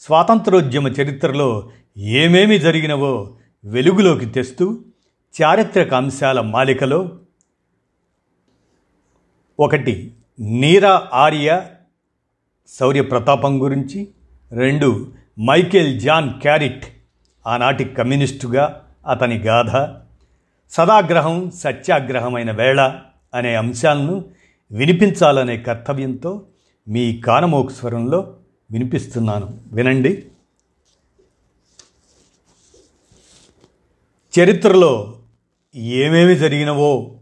స్వాతంత్రోద్యమ చరిత్రలో ఏమేమి జరిగినవో వెలుగులోకి తెస్తూ చారిత్రక అంశాల మాలికలో ఒకటి నీరా ఆర్య శౌర్య ప్రతాపం గురించి రెండు మైకేల్ జాన్ క్యారిట్ ఆనాటి కమ్యూనిస్టుగా అతని గాథ సదాగ్రహం సత్యాగ్రహమైన వేళ అనే అంశాలను వినిపించాలనే కర్తవ్యంతో మీ కానమోకు స్వరంలో వినిపిస్తున్నాను. వినండి. చరిత్రలో ఏమేమి జరిగినవో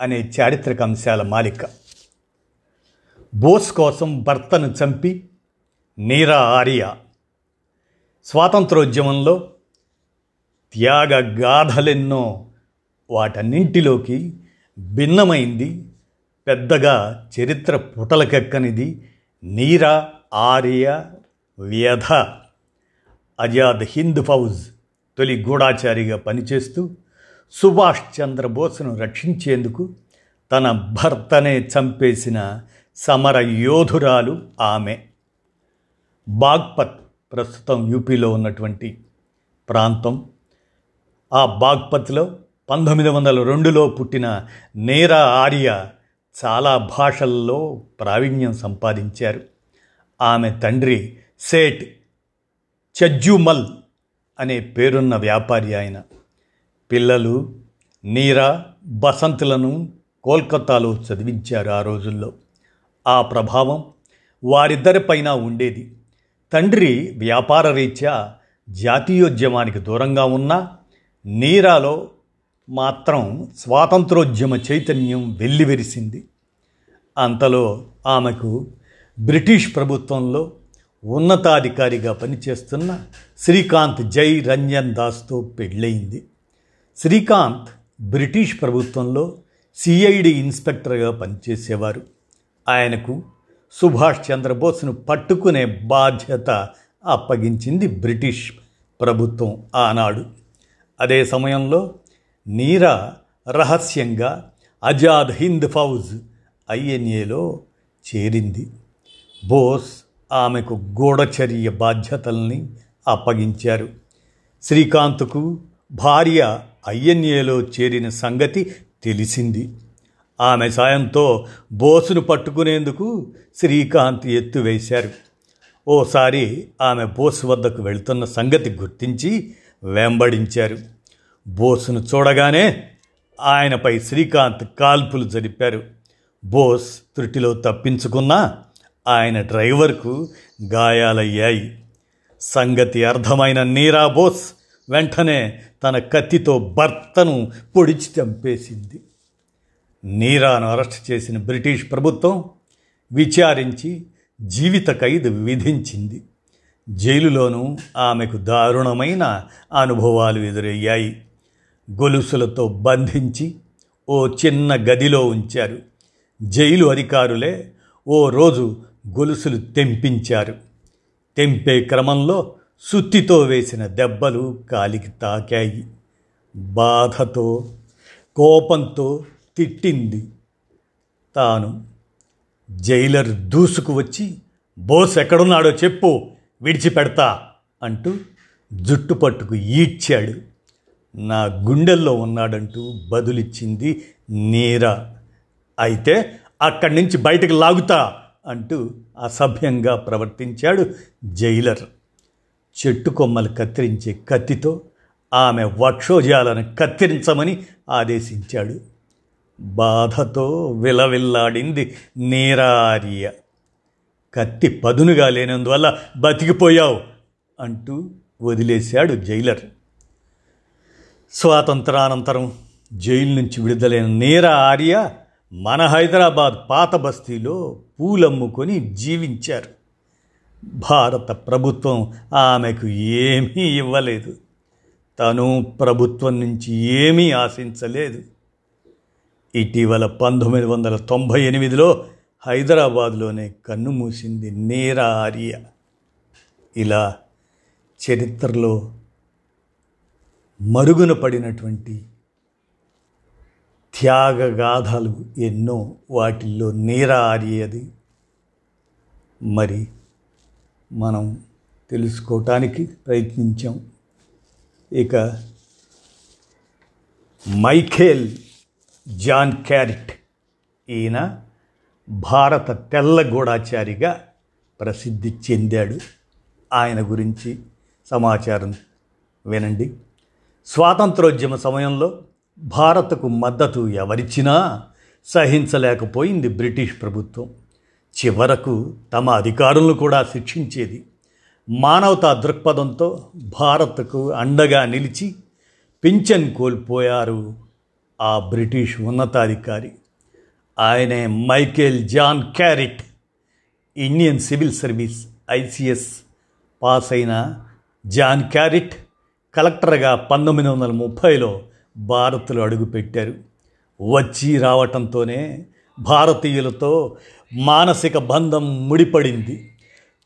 అనే చారిత్రక అంశాల మాలిక. బోస్ కోసం భర్తను చంపి నీరా ఆర్య. స్వాతంత్రోద్యమంలో త్యాగ గాథలెన్నో వాటన్నింటిలోకి భిన్నమైంది. పెద్దగా చరిత్ర పుటలకెక్కనిది నీరా ఆర్య వ్యధ. అజాద్ హింద్ ఫౌజ్ తొలి గూఢాచారిగా పనిచేస్తూ సుభాష్ చంద్రబోస్ను రక్షించేందుకు తన భర్తనే చంపేసిన సమర యోధురాలు ఆమె. బాగ్పత్ ప్రస్తుతం యూపీలో ఉన్నటువంటి ప్రాంతం. ఆ బాగ్పత్లో పంతొమ్మిది వందల రెండులో పుట్టిన నేరా ఆర్య చాలా భాషల్లో ప్రావీణ్యం సంపాదించారు. ఆమె తండ్రి సేట్ చజ్జుమల్ అనే పేరున్న వ్యాపారి ఆయన. పిల్లలు నీరా బసంతులను కోల్కతాలో చదివించారు ఆ రోజుల్లో. ఆ ప్రభావం వారిద్దరిపైన ఉండేది. తండ్రి వ్యాపార రీత్యా జాతీయోద్యమానికి దూరంగా ఉన్న నీరాలో మాత్రం స్వాతంత్రోద్యమ చైతన్యం వెల్లివిరిసింది. అంతలో ఆమెకు బ్రిటిష్ ప్రభుత్వంలో ఉన్నతాధికారిగా పనిచేస్తున్న శ్రీకాంత్ జై రంజన్ దాస్తో పెళ్ళయింది. శ్రీకాంత్ బ్రిటిష్ ప్రభుత్వంలో సిఐడి ఇన్స్పెక్టర్గా పనిచేసేవారు. ఆయనకు సుభాష్ చంద్రబోస్ను పట్టుకునే బాధ్యత అప్పగించింది బ్రిటిష్ ప్రభుత్వం ఆనాడు. అదే సమయంలో నీరా రహస్యంగా ఆజాద్ హింద్ ఫౌజ్ ఐఎన్ఏలో చేరింది. బోస్ ఆమెకు గూఢచర్య బాధ్యతల్ని అప్పగించారు. శ్రీకాంత్కు భార్య ఐఎన్ఏలో చేరిన సంగతి తెలిసింది. ఆమె సాయంతో బోసును పట్టుకునేందుకు శ్రీకాంత్ ఎత్తువేశారు. ఓసారి ఆమె బోస్ వద్దకు వెళ్తున్న సంగతి గుర్తించి వెంబడించారు. బోసును చూడగానే ఆయనపై శ్రీకాంత్ కాల్పులు జరిపారు. బోస్ త్రుటిలో తప్పించుకున్నా ఆయన డ్రైవర్కు గాయాలయ్యాయి. సంగతి అర్థమైన నీరా బోస్ వెంటనే తన కత్తితో భర్తను పొడిచి చంపేసింది. నీరాను అరెస్ట్ చేసిన బ్రిటిష్ ప్రభుత్వం విచారించి జీవిత ఖైదు విధించింది. జైలులోనూ ఆమెకు దారుణమైన అనుభవాలు ఎదురయ్యాయి. గొలుసులతో బంధించి ఓ చిన్న గదిలో ఉంచారు. జైలు అధికారులే ఓ రోజు గొలుసులు తెంపించారు. తెంపే క్రమంలో సుత్తితో వేసిన దెబ్బలు కాలికి తాకాయి. బాధతో కోపంతో తిట్టింది. తాను జైలర్ దూసుకు వచ్చి బోస్ ఎక్కడున్నాడో చెప్పు విడిచిపెడతా అంటూ జుట్టు పట్టుకు ఈడ్చాడు. నా గుండెల్లో ఉన్నాడంటూ బదులిచ్చింది నీరా. అయితే అక్కడి నుంచి బయటకు లాగుతా అంటూ అసభ్యంగా ప్రవర్తించాడు జైలర్. చెట్టు కొమ్మలు కత్తిరించే కత్తితో ఆమె వక్షోజాలను కత్తిరించమని ఆదేశించాడు. బాధతో విలవిల్లాడింది నీరార్య. కత్తి పదునుగా లేనందువల్ల బతికిపోయావు అంటూ వదిలేశాడు జైలర్. స్వాతంత్రానంతరం జైలు నుంచి విడుదలైన నీర ఆర్య మన హైదరాబాద్ పాత బస్తీలో పూలమ్ముకొని జీవించారు. భారత ప్రభుత్వం ఆమెకు ఏమీ ఇవ్వలేదు. తను ప్రభుత్వం నుంచి ఏమీ ఆశించలేదు. ఇటీవల పంతొమ్మిది వందల తొంభై ఎనిమిదిలో హైదరాబాద్లోనే కన్ను మూసింది ఆర్య. ఇలా చరిత్రలో మరుగున పడినటువంటి త్యాగగాథలు ఎన్నో వాటిల్లో నీరా మరి మనం తెలుసుకోవటానికి ప్రయత్నించాం. ఇక మైఖేల్ జాన్ క్యారెట్ ఈయన భారత తెల్ల గూఢాచారిగా ప్రసిద్ధి చెందాడు. ఆయన గురించి సమాచారం వినండి. స్వాతంత్రోద్యమ సమయంలో భారత్కు మద్దతు ఎవరిచ్చినా సహించలేకపోయింది బ్రిటిష్ ప్రభుత్వం. చివరకు తమ అధికారులను కూడా శిక్షించేది మానవతా దృక్పథంతో భారత్కు అండగా నిలిచి పింఛన్ కోల్పోయారు ఆ బ్రిటిష్ ఉన్నతాధికారి. ఆయనే Michael John Carritt Indian civil service ICS pass అయిన జాన్ క్యారెట్ కలెక్టర్గా పంతొమ్మిది వందల ముప్పైలో భారత్లో అడుగుపెట్టారు వచ్చి రావటంతోనే భారతీయులతో మానసిక బంధం ముడిపడింది.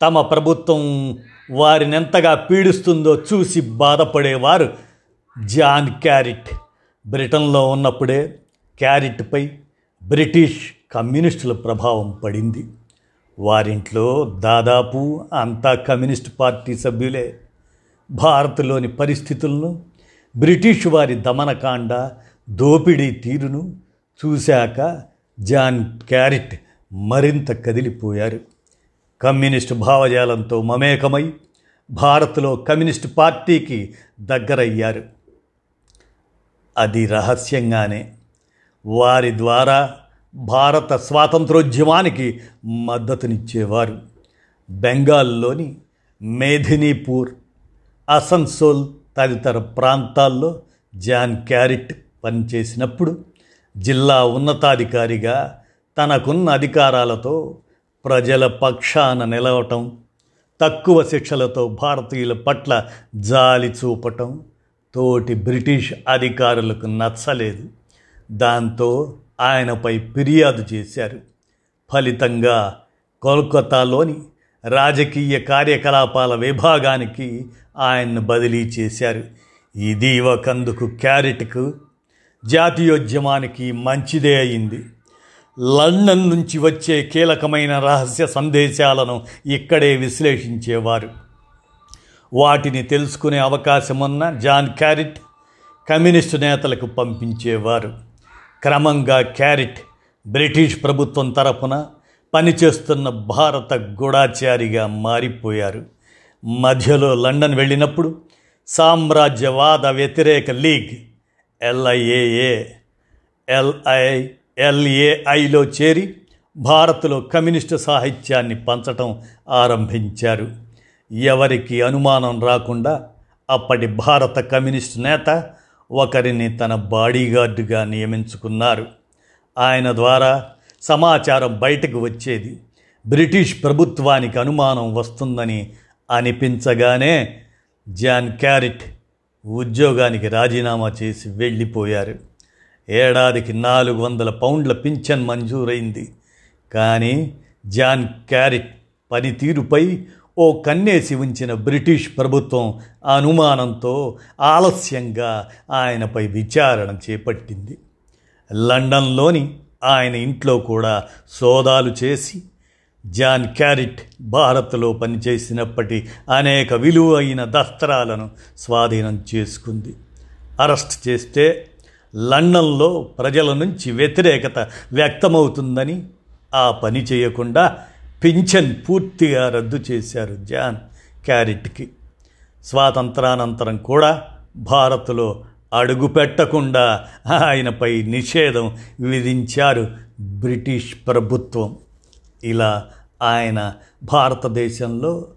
తమ ప్రభుత్వం వారినెంతగా పీడిస్తుందో చూసి బాధపడేవారు జాన్ క్యారెట్. బ్రిటన్లో ఉన్నప్పుడే క్యారెట్పై బ్రిటిష్ కమ్యూనిస్టుల ప్రభావం పడింది. వారింట్లో దాదాపు అంతా కమ్యూనిస్ట్ పార్టీ సభ్యులే. భారత్లోని పరిస్థితులను బ్రిటిష్ వారి దమనకాండ దోపిడీ తీరును చూశాక జాన్ క్యారెట్ మరింత కదిలిపోయారు. కమ్యూనిస్టు భావజాలంతో మమేకమై భారత్లో కమ్యూనిస్టు పార్టీకి దగ్గరయ్యారు. అది రహస్యంగానే. వారి ద్వారా భారత స్వాతంత్రోద్యమానికి మద్దతునిచ్చేవారు. బెంగాల్లోని మేధినీపూర్ అసన్సోల్ తదితర ప్రాంతాల్లో జాన్ క్యారెట్ పనిచేసినప్పుడు జిల్లా ఉన్నతాధికారిగా తనకున్న అధికారాలతో ప్రజల పక్షాన నిలవటం తక్కువ శిక్షలతో భారతీయుల పట్ల జాలి చూపటం తోటి బ్రిటిష్ అధికారులకు నచ్చలేదు. దాంతో ఆయనపై ఫిర్యాదు చేశారు. ఫలితంగా కోల్కతాలోని రాజకీయ కార్యకలాపాల విభాగానికి ఆయన్ను బదిలీ చేశారు. ఇది ఒకందుకు క్యారెట్కు జాతీయోద్యమానికి మంచిదే అయింది. లండన్ నుంచి వచ్చే కీలకమైన రహస్య సందేశాలను ఇక్కడే విశ్లేషించేవారు. వాటిని తెలుసుకునే అవకాశం ఉన్న జాన్ క్యారెట్ కమ్యూనిస్టు నేతలకు పంపించేవారు. క్రమంగా క్యారెట్ బ్రిటిష్ ప్రభుత్వం తరపున పనిచేస్తున్న భారత గూఢాచారిగా మారిపోయారు. మధ్యలో లండన్ వెళ్ళినప్పుడు సామ్రాజ్యవాద వ్యతిరేక లీగ్ ఎల్ఐఏఏ ఎల్ఐ ఎల్ఏఐలో చేరి భారత్లో కమ్యూనిస్టు సాహిత్యాన్ని పంచటం ఆరంభించారు. ఎవరికి అనుమానం రాకుండా అప్పటి భారత కమ్యూనిస్టు నేత ఒకరిని తన బాడీగార్డుగా నియమించుకున్నారు. ఆయన ద్వారా సమాచారం బయటకు వచ్చేది బ్రిటిష్ ప్రభుత్వానికి అనుమానం వస్తుందని అనిపించగానే జాన్ క్యారెట్ ఉద్యోగానికి రాజీనామా చేసి వెళ్ళిపోయారు. ఏడాదికి నాలుగు వందల పౌండ్ల పింఛన్ మంజూరైంది. కానీ జాన్ క్యారెట్ పనితీరుపై ఓ కన్నేసి ఉంచిన బ్రిటిష్ ప్రభుత్వం అనుమానంతో ఆలస్యంగా ఆయనపై విచారణ చేపట్టింది. లండన్లోని ఆయన ఇంట్లో కూడా సోదాలు చేసి జాన్ క్యారెట్ భారత్లో పనిచేసినప్పటి అనేక విలువైన దస్త్రాలను స్వాధీనం చేసుకుంది. అరెస్ట్ చేస్తే లండన్లో ప్రజల నుంచి వ్యతిరేకత వ్యక్తమవుతుందని ఆ పని చేయకుండా పింఛన్ పూర్తిగా రద్దు చేశారు జాన్ క్యారెట్కి. స్వాతంత్రానంతరం కూడా భారత్లో అడుగు పెట్టకుండా ఆయనపై నిషేధం విధించారు బ్రిటిష్ ప్రభుత్వం. ఇలా ఆయన భారతదేశంలో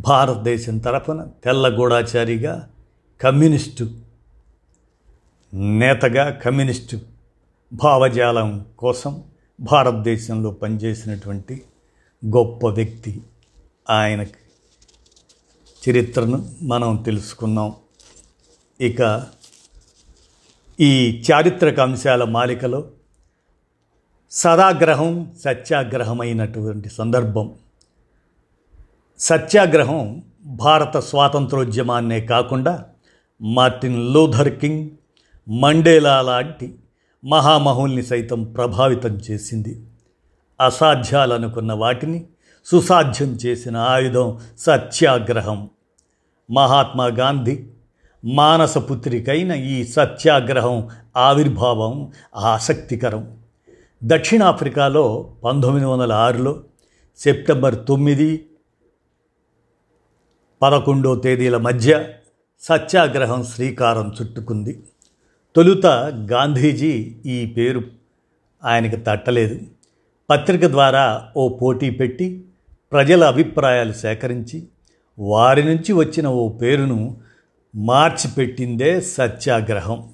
భారతదేశం తరఫున తెల్లగూడాచారిగా కమ్యూనిస్టు నేతగా కమ్యూనిస్టు భావజాలం కోసం భారతదేశంలో పనిచేసినటువంటి గొప్ప వ్యక్తి ఆయన చరిత్రను మనం తెలుసుకున్నాం. ఇక ఈ చారిత్రక అంశాల మాలికలో సదాగ్రహం సత్యాగ్రహమైనటువంటి సందర్భం. సత్యాగ్రహం భారత స్వాతంత్రోద్యమాన్నే కాకుండా మార్టిన్ లూథర్ కింగ్ మండేలా లాంటి మహామహుల్ని సైతం ప్రభావితం చేసింది. అసాధ్యాలనుకున్న వాటిని సుసాధ్యం చేసిన ఆయుధం సత్యాగ్రహం. మహాత్మా గాంధీ మానసపుత్రికైన ఈ సత్యాగ్రహం ఆవిర్భావం ఆసక్తికరం. దక్షిణాఫ్రికాలో పంతొమ్మిది వందల ఆరులో సెప్టెంబర్ తొమ్మిది పదకొండో తేదీల మధ్య సత్యాగ్రహం శ్రీకారం చుట్టుకుంది. తొలుత గాంధీజీ ఈ పేరు ఆయనకు తట్టలేదు. పత్రిక ద్వారా ఓ పోటీ పెట్టి ప్రజల అభిప్రాయాలు సేకరించి వారి నుంచి వచ్చిన ఓ పేరును మార్చిపెట్టిందే సత్యాగ్రహం.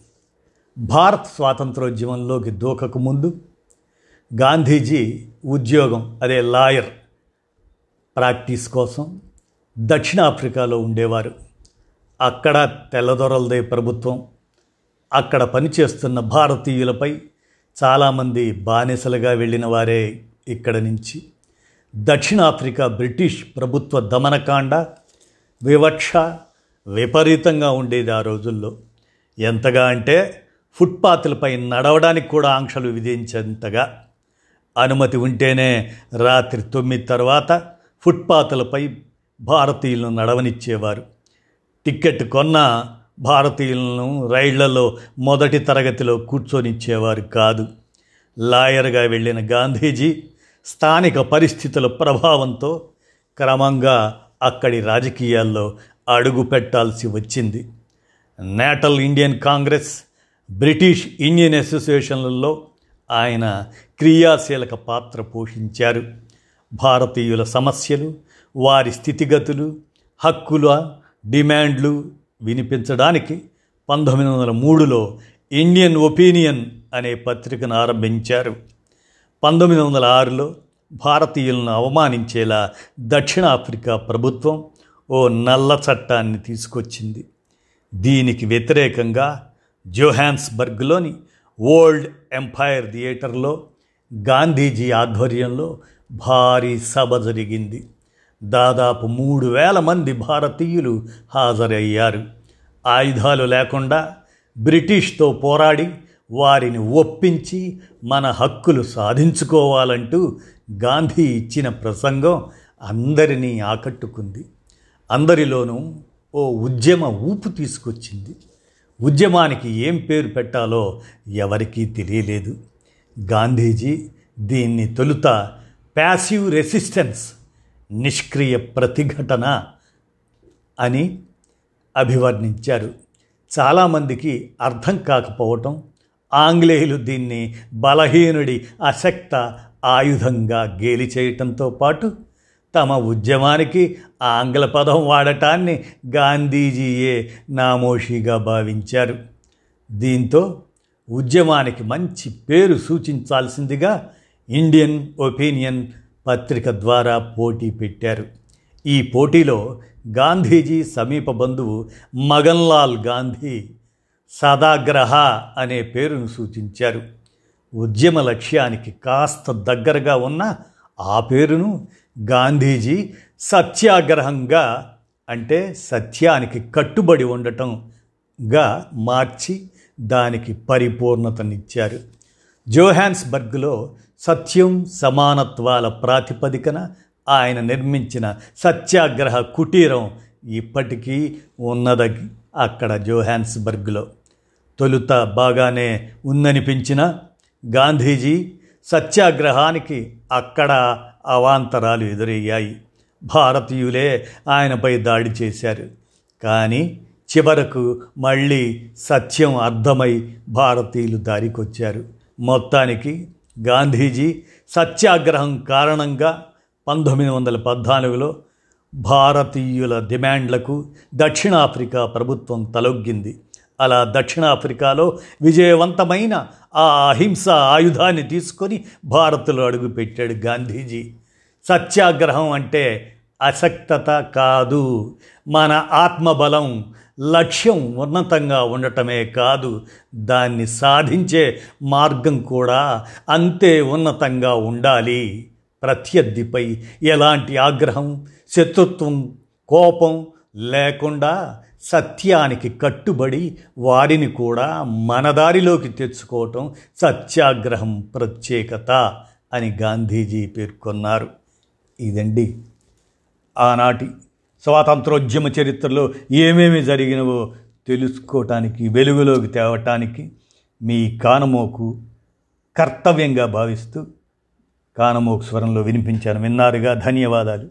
భారత్ స్వాతంత్రోద్యమంలోకి దూకకు ముందు గాంధీజీ ఉద్యోగం అదే లాయర్ ప్రాక్టీస్ కోసం దక్షిణాఫ్రికాలో ఉండేవారు. అక్కడ తెల్లదొరలదే ప్రభుత్వం. అక్కడ పనిచేస్తున్న భారతీయులపై చాలామంది బానిసలుగా వెళ్ళిన వారే ఇక్కడ నుంచి. దక్షిణాఫ్రికా బ్రిటిష్ ప్రభుత్వ దమనకాండ వివక్ష విపరీతంగా ఉండేది ఆ రోజుల్లో. ఎంతగా అంటే ఫుట్పాత్లపై నడవడానికి కూడా ఆంక్షలు విధించేంతగా. అనుమతి ఉంటేనే రాత్రి తొమ్మిది తర్వాత ఫుట్పాత్లపై భారతీయులను నడవనిచ్చేవారు. టిక్కెట్ కొన్న భారతీయులను రైళ్ళలో మొదటి తరగతిలో కూర్చొనిచ్చేవారు కాదు. లాయర్గా వెళ్ళిన గాంధీజీ స్థానిక పరిస్థితుల ప్రభావంతో క్రమంగా అక్కడి రాజకీయాల్లో అడుగు పెట్టాల్సి వచ్చింది. Natal Indian Congress British Indian అసోసియేషన్లలో ఆయన క్రియాశీలక పాత్ర పోషించారు. భారతీయుల సమస్యలు వారి స్థితిగతులు హక్కుల డిమాండ్లు వినిపించడానికి పంతొమ్మిది వందల మూడులో ఇండియన్ ఒపీనియన్ అనే పత్రికను ఆరంభించారు. పంతొమ్మిది వందల ఆరులో భారతీయులను అవమానించేలా దక్షిణాఫ్రికా ప్రభుత్వం ఓ నల్ల చట్టాన్ని తీసుకొచ్చింది. దీనికి వ్యతిరేకంగా జోహాన్స్బర్గ్లోని ఓల్డ్ ఎంపైర్ థియేటర్లో గాంధీజీ ఆధ్వర్యంలో భారీ సభ జరిగింది. దాదాపు మూడు వేల మంది భారతీయులు హాజరయ్యారు. ఆయుధాలు లేకుండా బ్రిటిష్తో పోరాడి వారిని ఒప్పించి మన హక్కులు సాధించుకోవాలంటూ గాంధీ ఇచ్చిన ప్రసంగం అందరినీ ఆకట్టుకుంది. అందరిలోనూ ఓ ఉద్యమ ఊపు తీసుకొచ్చింది. ఉద్యమానికి ఏం పేరు పెట్టాలో ఎవరికీ తెలియలేదు. గాంధీజీ దీన్ని తొలుత ప్యాసివ్ రెసిస్టెన్స్ నిష్క్రియ ప్రతిఘటన అని అభివర్ణించారు. చాలామందికి అర్థం కాకపోవటం ఆంగ్లేయులు దీన్ని బలహీనుడి అశక్త ఆయుధంగా గేలి చేయటంతో పాటు తమ ఉద్యమానికి ఆంగ్ల పదం వాడటాన్ని గాంధీజీయే నామోషిగా భావించారు. దీంతో ఉద్యమానికి మంచి పేరు సూచించాల్సిందిగా ఇండియన్ ఒపీనియన్ పత్రిక ద్వారా పోటీ పెట్టారు. ఈ పోటీలో గాంధీజీ సమీప బంధువు మగన్లాల్ గాంధీ సదాగ్రహ అనే పేరును సూచించారు. ఉద్యమ లక్ష్యానికి కాస్త దగ్గరగా ఉన్న ఆ పేరును గాంధీజీ సత్యాగ్రహంగా అంటే సత్యానికి కట్టుబడి ఉండటంగా మార్చి దానికి పరిపూర్ణతనిచ్చారు. జోహాన్స్బర్గ్లో సత్యం సమానత్వాల ప్రాతిపదికన ఆయన నిర్మించిన సత్యాగ్రహ కుటీరం ఇప్పటికీ ఉన్నది అక్కడ జోహాన్స్బర్గ్లో. తొలుత బాగానే ఉందనిపించిన గాంధీజీ సత్యాగ్రహానికి అక్కడ అవాంతరాలు ఎదురయ్యాయి. భారతీయులే ఆయనపై దాడి చేశారు. కానీ చివరకు మళ్ళీ సత్యం అర్థమై భారతీయులు దారికొచ్చారు. మొత్తానికి గాంధీజీ సత్యాగ్రహం కారణంగా పంతొమ్మిది వందల పద్నాలుగులో భారతీయుల డిమాండ్లకు దక్షిణాఫ్రికా ప్రభుత్వం తలొగ్గింది. అలా దక్షిణాఫ్రికాలో విజయవంతమైన ఆ అహింస ఆయుధాన్ని తీసుకొని భారత్లో అడుగుపెట్టాడు గాంధీజీ. సత్యాగ్రహం అంటే అసక్తత కాదు మన ఆత్మబలం లక్ష్యం ఉన్నతంగా ఉండటమే కాదు దాన్ని సాధించే మార్గం కూడా అంతే ఉన్నతంగా ఉండాలి. ప్రత్యర్థిపై ఎలాంటి ఆగ్రహం శత్రుత్వం కోపం లేకుండా సత్యానికి కట్టుబడి వారిని కూడా మన దారిలోకి తెచ్చుకోవటం సత్యాగ్రహం ప్రత్యేకత అని గాంధీజీ పేర్కొన్నారు. ఇదండి ఆనాటి స్వాతంత్రోద్యమ చరిత్రలో ఏమేమి జరిగినవో తెలుసుకోవటానికి వెలుగులోకి తేవటానికి మీ కానమోకు కర్తవ్యంగా భావిస్తూ కానమోకు స్వరంలో వినిపించాను. విన్నారుగా? ధన్యవాదాలు.